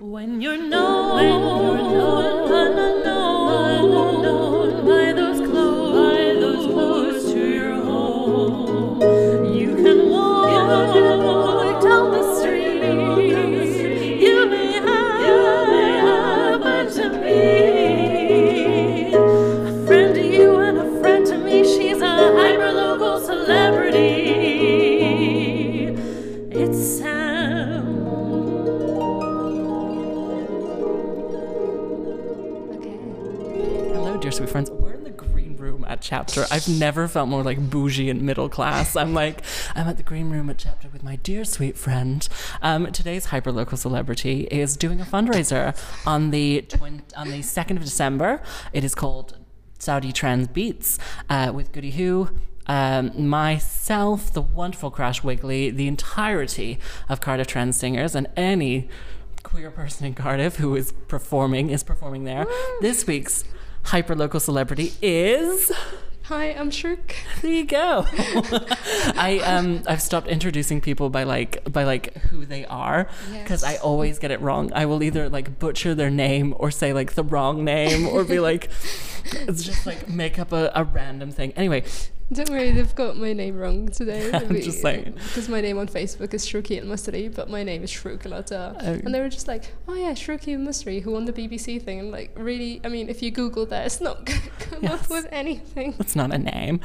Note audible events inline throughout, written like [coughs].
When you're known, when you're known, Chapter. I've never felt more like bougie and middle class. I'm like, I'm at the green room at Chapter with my dear sweet friend. Um, today's hyperlocal celebrity is doing a fundraiser on the 20, on the second of December. It is called Saudi Trans Beats uh, with Goody Who. Um, myself, the wonderful Crash Wiggly, the entirety of Cardiff Trans Singers, and any queer person in Cardiff who is performing is performing there. This week's hyperlocal celebrity is Hi, I'm Shrook. [laughs] there you go. [laughs] I um I've stopped introducing people by like by like who they are because I always get it wrong. I will either like butcher their name or say like the wrong name or be like it's [laughs] just like make up a, a random thing. Anyway, Don't worry, they've got my name wrong today. [laughs] I'm just saying. Because my name on Facebook is Shrooky and Mustard, but my name is Shrouk El-Attar. Oh. And they were just like, oh yeah, Shrooky and Mustard, who won the BBC thing. I'm like, really? I mean, if you Google that, it's not [laughs] going to come Yes. up with anything. it's not a name.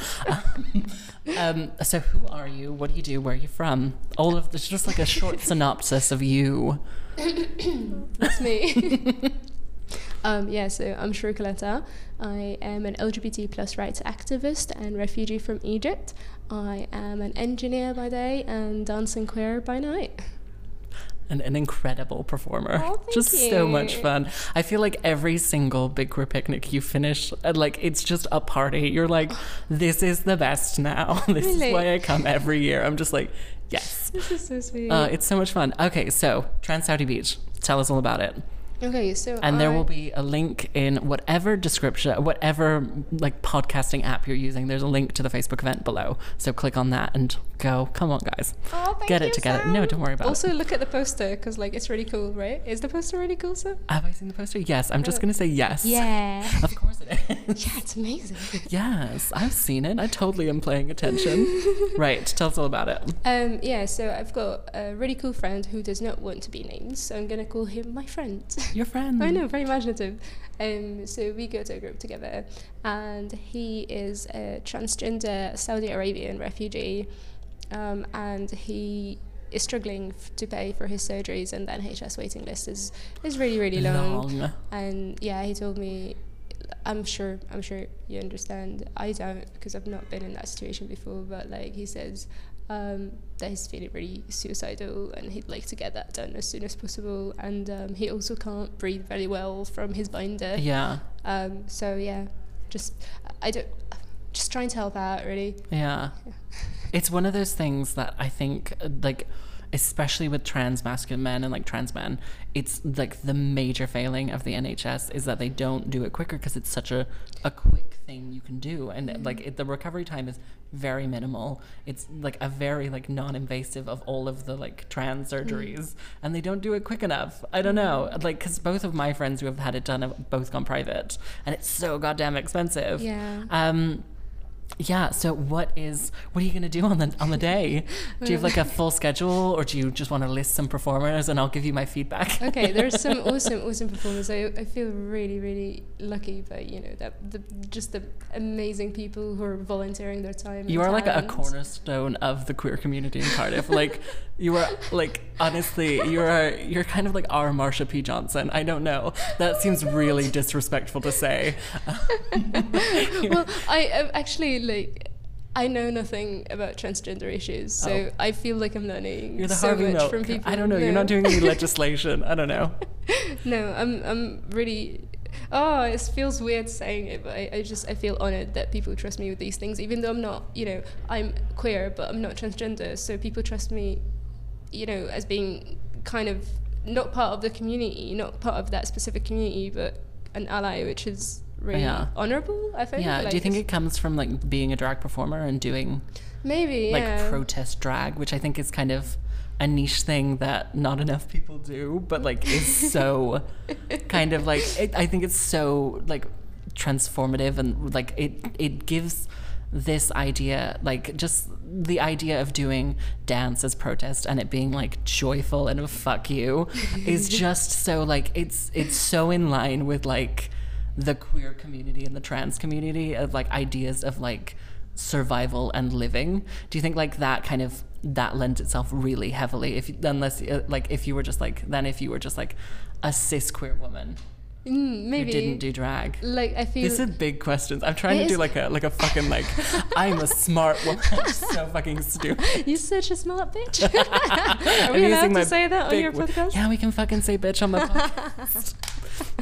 [laughs] um, so who are you? What do you do? Where are you from? All of this, just like a short synopsis of you. [coughs] That's me. Um, yeah, so I'm Shrouk El-Attar. I am an LGBT plus rights activist and refugee from Egypt. I am an engineer by day and dancing queer by night. and an incredible performer. Oh, thank just so much fun. I feel like every single Big Queer picnic you finish, uh, like it's just a party. You're like, this is the best now. [laughs] this is why I come every year. I'm just like, yes. This is so sweet. Uh, it's so much fun. Okay, so Trans Saudi Beach. Tell us all about it. Okay, so And there will be a link in whatever description, whatever like podcasting app you're using. There's a link to the Facebook event below. So click on that and go. Come on, guys. Oh, thank Get it together. No, don't worry about it. Also, look at the poster because like it's really cool, right? Is the poster really cool, Sam? Have I seen the poster? Yes. I'm just Oh. going to say yes. Yeah. [laughs] Of course it is. yeah, it's amazing. [laughs] Yes, I've seen it. I totally am paying attention. [laughs] right, tell us all about it. Um, yeah, so I've got a really cool friend who does not want to be named, so I'm gonna call him my friend. Your friend. I know, very imaginative. Um, so we go to a group together, and he is a transgender Saudi Arabian refugee, um, and he is struggling f- to pay for his surgeries, and the NHS waiting list is is really really long. Long. And yeah, he told me, I'm sure, I'm sure you understand. I don't because I've not been in that situation before. But like he says, um, that he's feeling really suicidal and he'd like to get that done as soon as possible. And um, he also can't breathe very well from his binder. Yeah, Um, so yeah, just I don't, just trying to help out really. yeah. [laughs] It's one of those things that I think, like, especially with trans masculine men and like trans men, it's like the major failing of the NHS is that they don't do it quicker because it's such a, a quick thing you can do. And mm-hmm. like it, the recovery time is very minimal. It's like a very like non-invasive of all of the like trans mm-hmm. surgeries and they don't do it quick enough. I don't know. Mm-hmm. Like, cause both of my friends who have had it done have both gone private and it's so goddamn expensive. Yeah. Um, yeah. So what is what are you gonna do on the on the day? Do you have like a [laughs] full schedule, or do you just want to list some performers and I'll give you my feedback? okay, there's some [laughs] awesome, awesome performers. I, I feel really, really lucky by you know that the just the amazing people who are volunteering their time. You are like a cornerstone of the queer community in Cardiff. like [laughs] you are like honestly, you are you're kind of like our Marsha P. Johnson. I don't know. That seems really disrespectful to say. well, I i actually like. I know nothing about transgender issues, so Oh. I feel like I'm learning You're the so Harvey much Milk. from people. I don't know. You're not doing any legislation. I don't know. [laughs] no, I'm I'm really. Oh, it feels weird saying it, but I, I just I feel honored that people trust me with these things, even though I'm not. You know, I'm queer, but I'm not transgender, so people trust me. You know, as being kind of not part of the community, not part of that specific community, but an ally, which is really Yeah. honorable. I think. Yeah. Do you think it comes from like being a drag performer and doing maybe like yeah. protest drag, which I think is kind of a niche thing that not enough people do, but like is so [laughs] kind of like it, I think it's so like transformative and like it it gives this idea like just the idea of doing dance as protest and it being like joyful and a fuck you is [laughs] just so like it's it's so in line with like the queer community and the trans community of like ideas of like survival and living do you think like that kind of that lends itself really heavily if you, unless uh, like if you were just like then if you were just like a cis queer woman Mm, maybe. who didn't do drag like I feel. these are big questions. I'm trying to do like a like a fucking like I'm a smart woman. [laughs] I'm so fucking stupid. You're such a smart bitch. [laughs] Are we allowed to say that on your podcast? Yeah, we can fucking say bitch on my [laughs] podcast.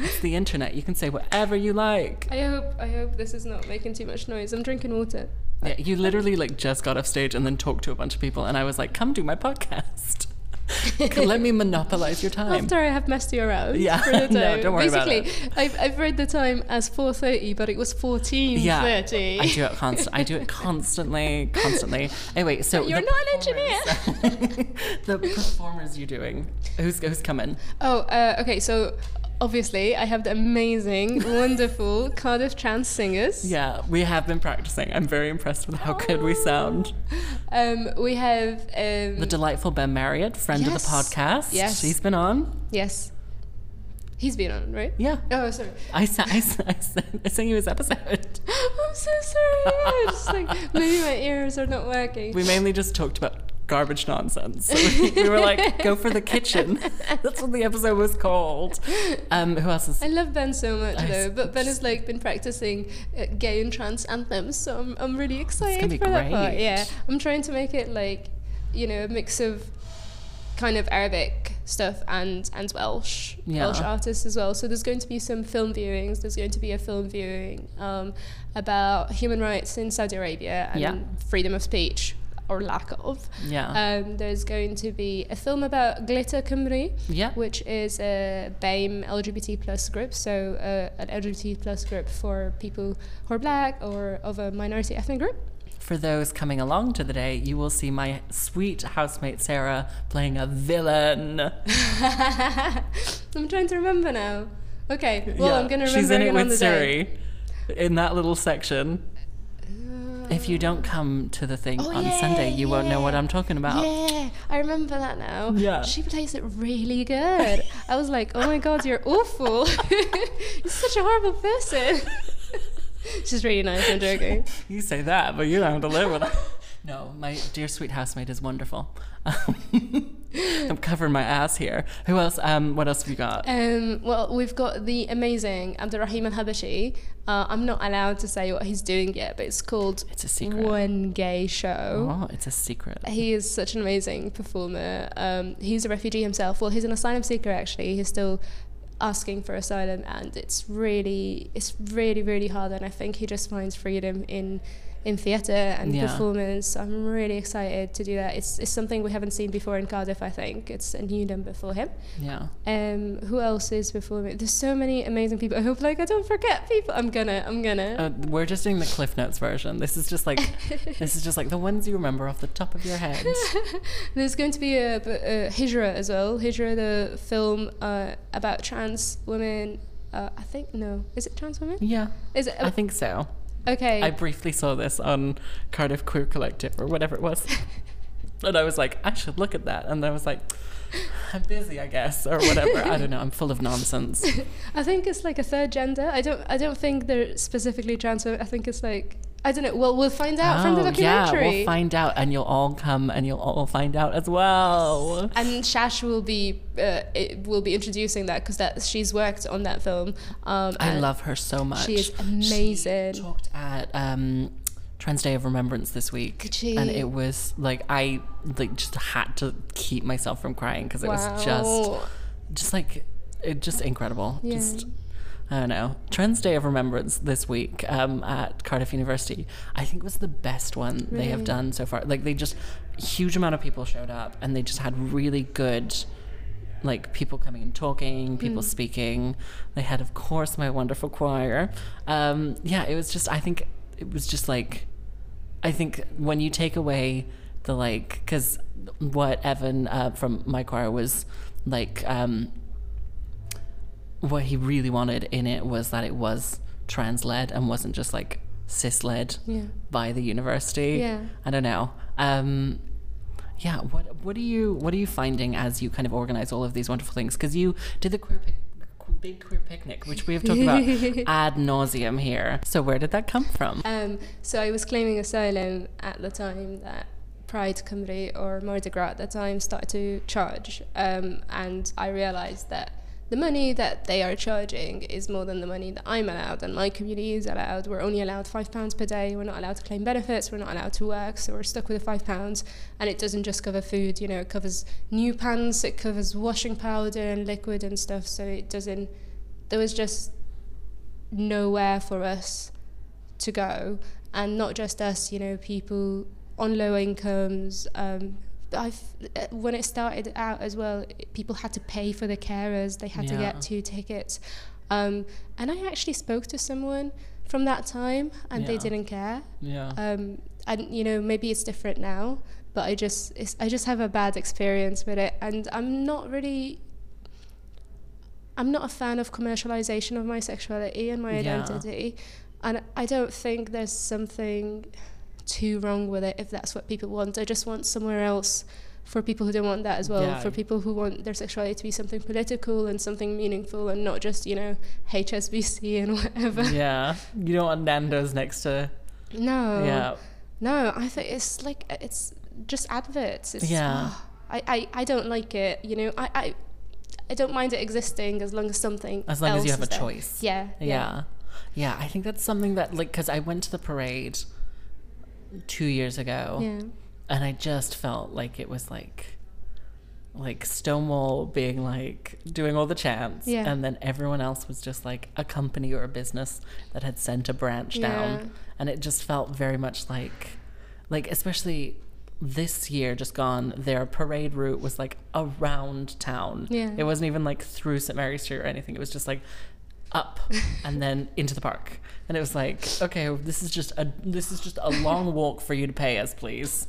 It's the internet. You can say whatever you like. I hope I hope this is not making too much noise. I'm drinking water. Yeah, you literally like just got off stage and then talked to a bunch of people, and I was like, "Come do my podcast. [laughs] Let me monopolize your time." After I have messed you around Yeah, for the [laughs] no, don't worry about Basically, I've, I've read the time as 4.30, but it was 14.30. yeah, I do it constant. I do it [laughs] constantly, constantly. Anyway, so You're not an engineer. the performers you're doing. Who's who's coming? Oh, uh, okay. So obviously, I have the amazing, [laughs] wonderful Cardiff trans singers. Yeah, we have been practicing. I'm very impressed with how good we sound. Um, we have um, The delightful Ben Marriott, friend of the podcast. Yes. She's been on. yes. He's been on, right? Yeah. Oh, sorry. I, sa- I, sa- I, sa- I sang you his episode. [laughs] I'm so sorry. Yeah, just like [laughs] maybe my ears are not working. We mainly just talked about garbage nonsense. So [laughs] we, we were like, go for the kitchen. [laughs] That's what the episode was called. Um, who else is. I love Ben so much I though, but Ben has like been practicing uh, gay and trans anthems, so I'm, I'm really excited for that part. Yeah, I'm trying to make it like, you know, a mix of kind of Arabic stuff and and Welsh Yeah. Welsh artists as well. So there's going to be some film viewings. There's going to be a film viewing um, about human rights in Saudi Arabia and Yeah. freedom of speech or lack of. Yeah. Um, there's going to be a film about Glitter Cymru, yeah. which is a BAME LGBT plus group, so uh, an LGBT plus group for people who are black or of a minority ethnic group. For those coming along to the day, you will see my sweet housemate Sarah playing a villain. [laughs] [laughs] I'm trying to remember now. Okay, well, I'm going to remember She's in it with. Siri in that little section. If you don't come to the thing Oh, on yeah, Sunday, you won't know what. I'm talking about. Yeah, I remember that now. Yeah. She plays it really good. I was like, oh my god, you're awful. [laughs] you're such a horrible person. [laughs] She's really nice, I'm joking. [laughs] You say that, but you don't have to live with it. No, my dear sweet housemate is wonderful. [laughs] I'm covering my ass here. Who else? Um, what else have you got? Um, well, we've got the amazing Abdurrahim Al Habashi. Uh, I'm not allowed to say what he's doing yet, but it's called It's a secret. One Gay Show. Oh, it's a secret. He is such an amazing performer. Um, he's a refugee himself. Well, he's an asylum seeker actually. He's still asking for asylum, and it's really, it's really, really hard. And I think he just finds freedom in in theatre and Yeah. performance. I'm really excited to do that. It's it's something we haven't seen before in Cardiff. I think it's a new number for him. Yeah. Um, who else is performing? There's so many amazing people. [laughs] I hope like I don't forget people. I'm gonna, I'm gonna. Uh, we're just doing the Cliff Notes version. This is just like [laughs] this is just like the ones you remember off the top of your head. [laughs] There's going to be a, a Hijra as well. Hijra, the film uh, about trans women. Uh, I think no, is it trans women? Yeah, Is it I think so. Okay? I briefly saw this on Cardiff Queer Collective or whatever it was. [laughs] and I was like, I should look at that. And I was like, I'm busy, I guess, or whatever. I don't know. I'm full of nonsense. [laughs] I think it's like a third gender. I don't. I don't think they're specifically trans. I think it's like I don't know. Well, we'll find out from the Oh, documentary. Yeah, we'll find out, and you'll all come, and you'll all find out as well. and Shash will be uh, it will be introducing that because that she's worked on that film. Um, I love her so much. She is amazing. She talked at um, Trans Day of Remembrance this week, and it was like I like just had to keep myself from crying because it was just just like it just incredible. Yeah. Just I don't know. Trans Day of Remembrance this week um, at Cardiff University, I think was the best one they have done so far. Like they just huge amount of people showed up, and they just had really good. Like people coming and talking, people speaking. They had, of course, my wonderful choir. Um, yeah, it was just. I think it was just like I think when you take away the like because what Evan uh, from my choir was like um, what he really wanted in it was that it was trans led and wasn't just like cis led Yeah. by the university. Yeah. I don't know. Um, yeah. What What are you What are you finding as you kind of organize all of these wonderful things? Because you did the queer pic- big queer picnic, which we have talked about [laughs] ad nauseum here. So where did that come from? Um, so I was claiming asylum at the time that Pride Cymru or Mardi Gras at the time started to charge, um, and I realised that the money that they are charging is more than the money that I'm allowed and my community is allowed. We're only allowed five pounds per day. We're not allowed to claim benefits. We're not allowed to work, so we're stuck with the five pounds. And it doesn't just cover food. You know, it covers new pants, it covers washing powder and liquid and stuff. So it doesn't. There was just nowhere for us to go, and not just us. You know, people on low incomes. Um, I've uh, when it started out as well, people had to pay for the carers. They had to get two tickets, um, and I actually spoke to someone from that time, and they didn't care. Yeah. Um, and you know, maybe it's different now, but I just it's, I just have a bad experience with it, and I'm not really. I'm not a fan of commercialization of my sexuality and my Yeah. identity, and I don't think there's something too wrong with it if that's what people want. I just want somewhere else for people who don't want that as well. Yeah. For people who want their sexuality to be something political and something meaningful and not just you know HSBC and [laughs] whatever. yeah. You don't want Nando's next to. No. Yeah. No, I think it's like it's just adverts. It's, Yeah. oh, I, I, I don't like it. You know, I, I I don't mind it existing as long as something. As long as you have a there. choice. Yeah. Yeah. Yeah. I think that's something that like because I went to the parade two years ago. Yeah. and I just felt like it was like like Stonewall being like doing all the chants Yeah. and then everyone else was just like a company or a business that had sent a branch Yeah. down and it just felt very much like like especially this year just gone their parade route was like around town Yeah. it wasn't even like through St Mary Street or anything it was just like up and then into the park and it was like okay this is just a this is just a long [laughs] walk for you to pay us please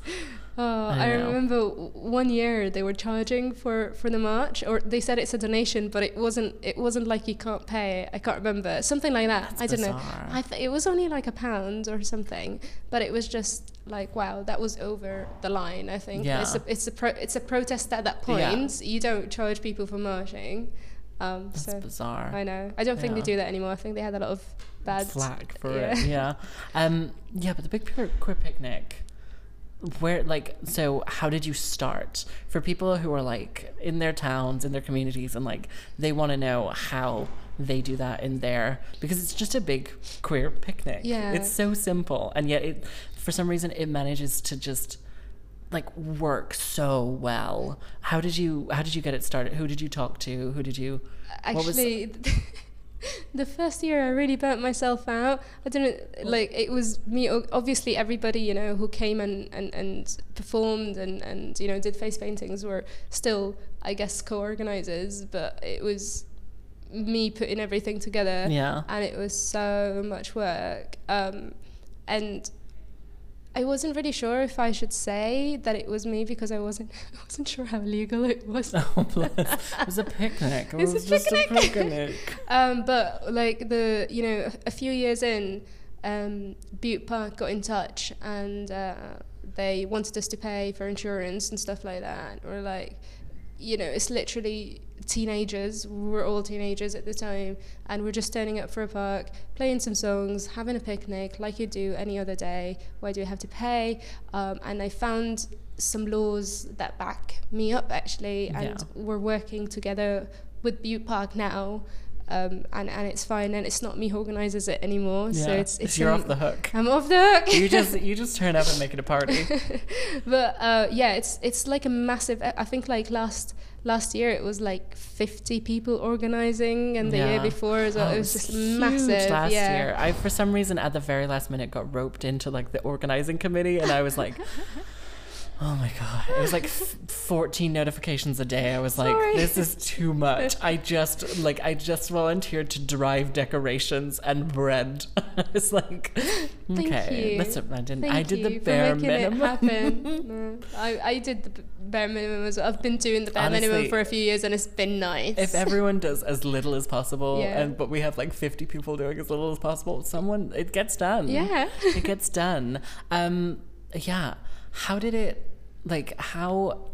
Oh, I I, remember one year they were charging for, for the march, or they said it's a donation, but it wasn't. It wasn't like you can't pay. I can't remember something like that. That's I don't know. I th- it was only like a pound or something, but it was just like wow, that was over the line. I think Yeah. it's a it's a pro- it's a protest at that point. Yeah. You don't charge people for marching. Um, That's so bizarre. I know. I don't think Yeah. they do that anymore. I think they had a lot of bad flack for yeah. it. Yeah. Um. Yeah, but the big queer, queer picnic. Where like so? How did you start? For people who are like in their towns, in their communities, and like they want to know how they do that in there because it's just a big queer picnic. Yeah. It's so simple, and yet it for some reason it manages to just like work so well. How did you How did you get it started? Who did you talk to? Who did you? what was- Actually, [laughs] the first year I really burnt myself out. I didn't like it was me. Obviously, everybody you know who came and, and, and performed and, and you know did face paintings were still, I guess, co-organizers. But it was me putting everything together, Yeah. and it was so much work. Um, and I wasn't really sure if I should say that it was me because I wasn't [laughs] I wasn't sure how legal it was. [laughs] Oh. It was a picnic. [laughs] It It's a was just a picnic. picnic. Um, but like the you know a- a few years in, um, Bute Park got in touch and uh, they wanted us to pay for insurance and stuff like that. Or like, you know, it's literally teenagers. We were all teenagers at the time, and we're just turning up for a park, playing some songs, having a picnic like you do any other day. Why do you have to pay? Um, and I found some laws that back me up actually, and Yeah. we're working together with Bute Park now. Um, and, and it's fine, and it's not me who organises it anymore. So it's, it's you're um, off the hook. I'm off the hook. You just [laughs] you just turn up and make it a party. [laughs] but uh, yeah, it's it's like a massive. I think like last last year it was like 50 people organizing, and the year before as well, Oh, it was just massive. Last yeah. year, I for some reason at the very last minute got roped into like the organizing committee, and I was like, Oh my god. It was like [laughs] f- 14 notifications a day. I was like, Sorry. this is too much. [laughs] I just like I just volunteered to drive decorations and bread. [laughs] it's like Thank okay. you. That's what I didn't Thank I did the bare minimum. It. No, I, I did the bare minimum as well. I've been doing the bare minimum for a few years and it's been nice. if everyone does as little as possible Yeah. and but we have like 50 people doing as little as possible, someone it gets done. Yeah. it gets done. Um yeah. How did it like how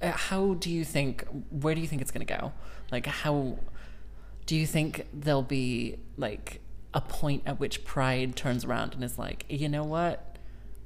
uh, how do you think where do you think it's going to go? Like how do you think there'll be like a point at which pride turns around and is like, "You know what?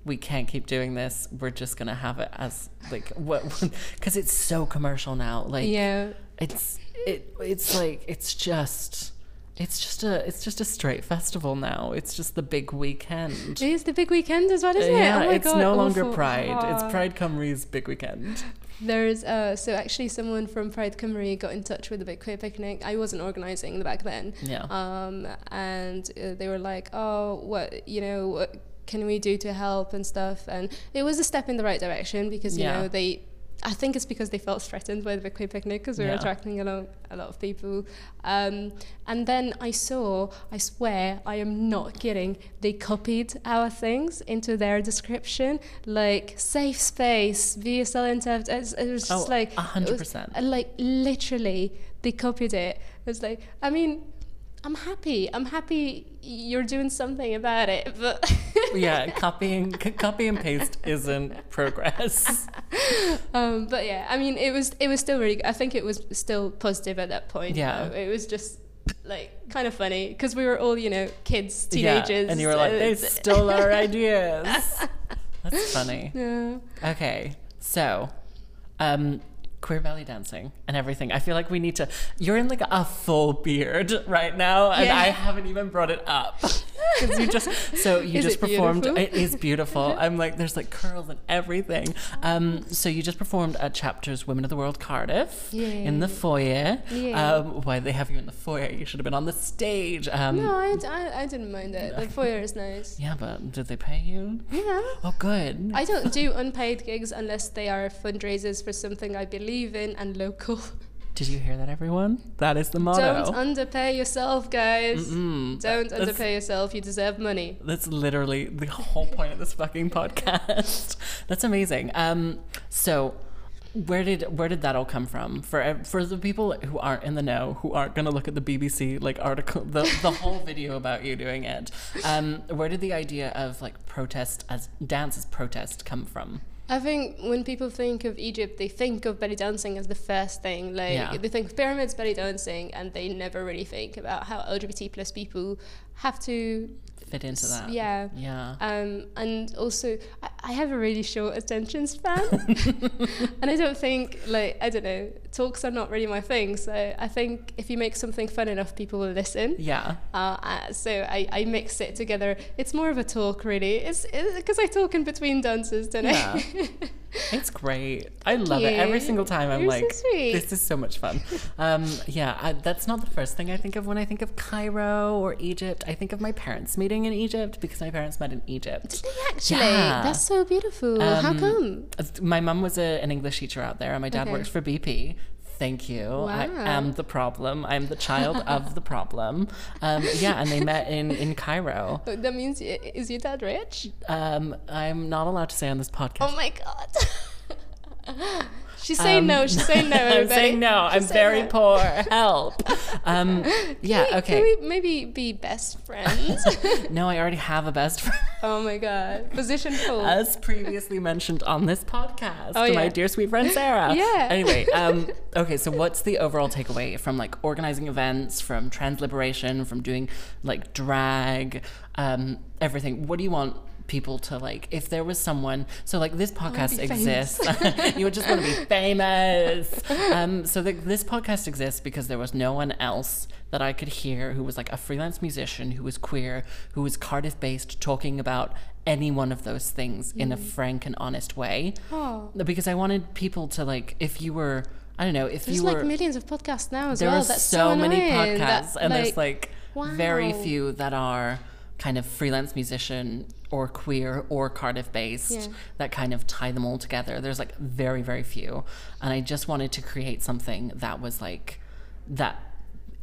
We can't keep doing this. We're just going to have it as like what [laughs] cuz it's so commercial now. Like yeah. it's it it's like it's just it's just a it's just a straight festival now. It's just the big weekend. It is the big weekend as well, isn't yeah, it? Oh it's God, no longer awful. Pride. It's Ah. Pride Cymru's big weekend. There's uh so actually someone from Pride Cymru got in touch with the Big Queer Picnic. I wasn't organising back then. Yeah. Um and uh, they were like, "Oh, what, you know, what can we do to help and stuff?" And it was a step in the right direction because you Yeah. know, they I think it's because they felt threatened by the Big Queer Picnic because we were attracting a lot, a lot of people. Um, and then I saw, I swear, I am not kidding, they copied our things into their description, like safe space, VSL interv. It it was just Oh, like a hundred it was- percent. Like literally, they copied it. It's like, I mean, I'm happy. I'm happy you're doing something about it, but [laughs] yeah, [laughs] copying c- copy and paste isn't progress. [laughs] um, but yeah, I mean, it was it was still really. I think it was still positive at that point. Yeah. though. it was just like kind of funny because we were all you know kids, teenagers, Yeah, and you were like, they uh, stole our ideas. That's funny. yeah. Okay, so, um, queer belly dancing and everything. I feel like we need to. You're in like a full beard right now, and Yeah. I haven't even brought it up. [laughs] 'Cause you just so you Is just performed. beautiful? It is beautiful. [laughs] I'm like, there's like curls and everything. Um, so you just performed at Chapters Women of the World Cardiff in the foyer. Yeah. Um, why they have you in the foyer? You should have been on the stage. Um, No, I, I, I didn't mind it. The [laughs] foyer is nice. Yeah, but did they pay you? Yeah. Oh, good. I don't do unpaid gigs unless they are fundraisers for something I believe in and local. Did you hear that, everyone? That is the motto. Don't underpay yourself, guys. Mm, Don't that's- underpay yourself. You deserve money. That's literally the whole point of this fucking podcast. [laughs] That's amazing. Um, so where did where did that all come from? For for the people who aren't in the know, who aren't gonna look at the BBC like article, the the whole [laughs] video about you doing it. Um, where did the idea of like protest as dance as protest come from? I think when people think of Egypt, they think of belly dancing as the first thing. Like Yeah. they think of pyramids, belly dancing, and they never really think about how LGBT plus people have to. Fit into that. Yeah. Yeah. Um, and also, I, I have a really short attention span, [laughs] and I don't think like I don't know talks are not really my thing. So I think if you make something fun enough, people will listen. Yeah. Uh, uh, so I, I mix it together. It's more of a talk, really. It's because I talk in between dances, don't Yeah. I? [laughs] It's great. I love it. Every single time I'm You're so like, sweet. this is so much fun. Um, yeah, I, that's not the first thing I think of when I think of Cairo or Egypt. I think of my parents meeting in Egypt because my parents met in Egypt. Actually, Yeah. that's so beautiful. How Um, come? Uh, My mum was a, an English teacher out there, and my dad Okay. works for BP. Thank you. I am the problem. I'm the child of the problem. Um, yeah, and they met in, in Cairo. [laughs] That means, is your dad rich? Um, I'm not allowed to say on this podcast. Oh my god. [laughs] [laughs] she's saying Um, no. She's saying no. [laughs] I'm saying no. She's I'm very no. poor. Help. [laughs] Um, yeah. Can we- okay. Can we maybe be best friends? no, I already have a best friend, oh my god. Position full. as previously mentioned on this podcast. Oh, My dear sweet friend Sarah. Yeah. Anyway, um, okay. So, what's the overall takeaway from like organizing events, from trans liberation, from doing like drag, um, everything? What do you want? People to like if there was someone so like this podcast exists. [laughs] You would just want to be famous. Um so the, this podcast exists because there was no one else that i could hear who was like a freelance musician who was queer who was cardiff based talking about any one of those things in a frank and honest way. Oh. because i wanted people to like if you were i don't know if There's you were like millions of podcasts now as there well. are That's so, many podcasts That, and there's like very few that are kind of freelance musician or queer or Cardiff based Yeah. that kind of tie them all together. There's like very, very few. And I just wanted to create something that was like that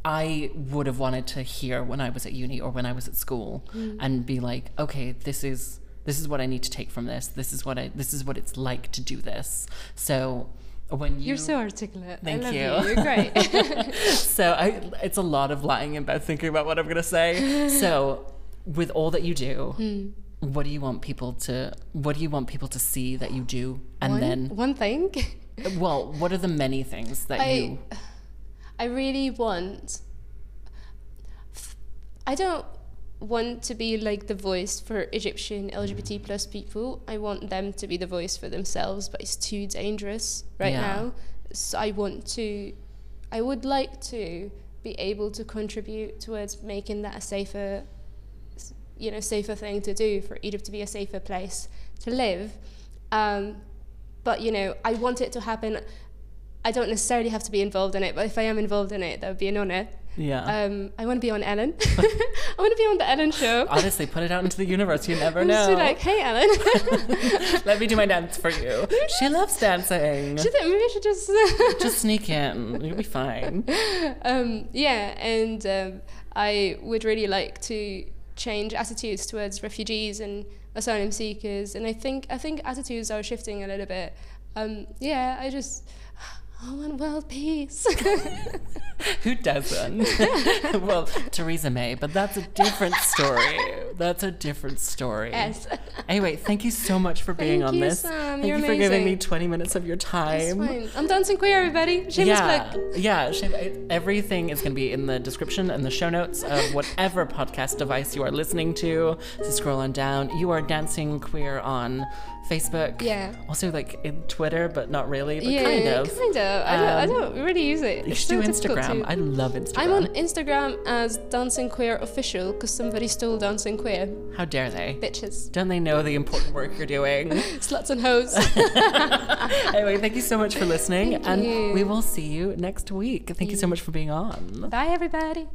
I would have wanted to hear when I was at uni or when I was at school Mm. and be like, okay, this is this is what I need to take from this. This is what I this is what it's like to do this. So when you You're so articulate. Thank you. you. You're great. [laughs] so I, it's a lot of lying in bed thinking about what I'm gonna say. [laughs] So, with all that you do, Hmm. what do you want people to? What do you want people to see that you do? And one, then, one thing. [laughs] well, what are the many things that I you? I really want I don't want to be like the voice for Egyptian LGBT plus people. I want them to be the voice for themselves, but it's too dangerous right Yeah. now. So I want to I would like to be able to contribute towards making that a safer you know, safer thing to do for Egypt to be a safer place to live. Um, but you know, I want it to happen. I don't necessarily have to be involved in it, but if I am involved in it, that would be an honor. Yeah. Um, I want to be on Ellen. [laughs] I want to be on the Ellen show. [laughs] Honestly, put it out into the universe. You never [laughs] know. like, hey, Ellen. Let me do my dance for you. She loves dancing. Should I- maybe I should just. Just sneak in. You'll be fine. um, yeah, and um, I would really like to change attitudes towards refugees and asylum seekers, and I think I think attitudes are shifting a little bit. Um, yeah, I just I want world peace. [laughs] Who doesn't? [laughs] well, Theresa May, but that's a different story. That's a different story. yes, Anyway, thank you so much for being on you, this. Sam. Thank You're you for giving me 20 minutes of your time. I'm dancing queer, everybody. Shameless yeah, plug. yeah. shame- Everything is going to be in the description and the show notes of [laughs] whatever podcast device you are listening to. So scroll on down. You are dancing queer on Facebook. Yeah. Also, like in Twitter, but not really. But yeah, kind of. Kind of. I, don't, I Um, don't really use it. You should do Instagram. I love Instagram. I'm on Instagram as Dancing Queer Official because somebody stole Dancing Queer. How dare they? Bitches. Don't they know the important work you're doing? [laughs] Sluts and hoes. [laughs] anyway, thank you so much for listening, Thank and you. we will see you next week. Thank you so much for being on. Bye, everybody.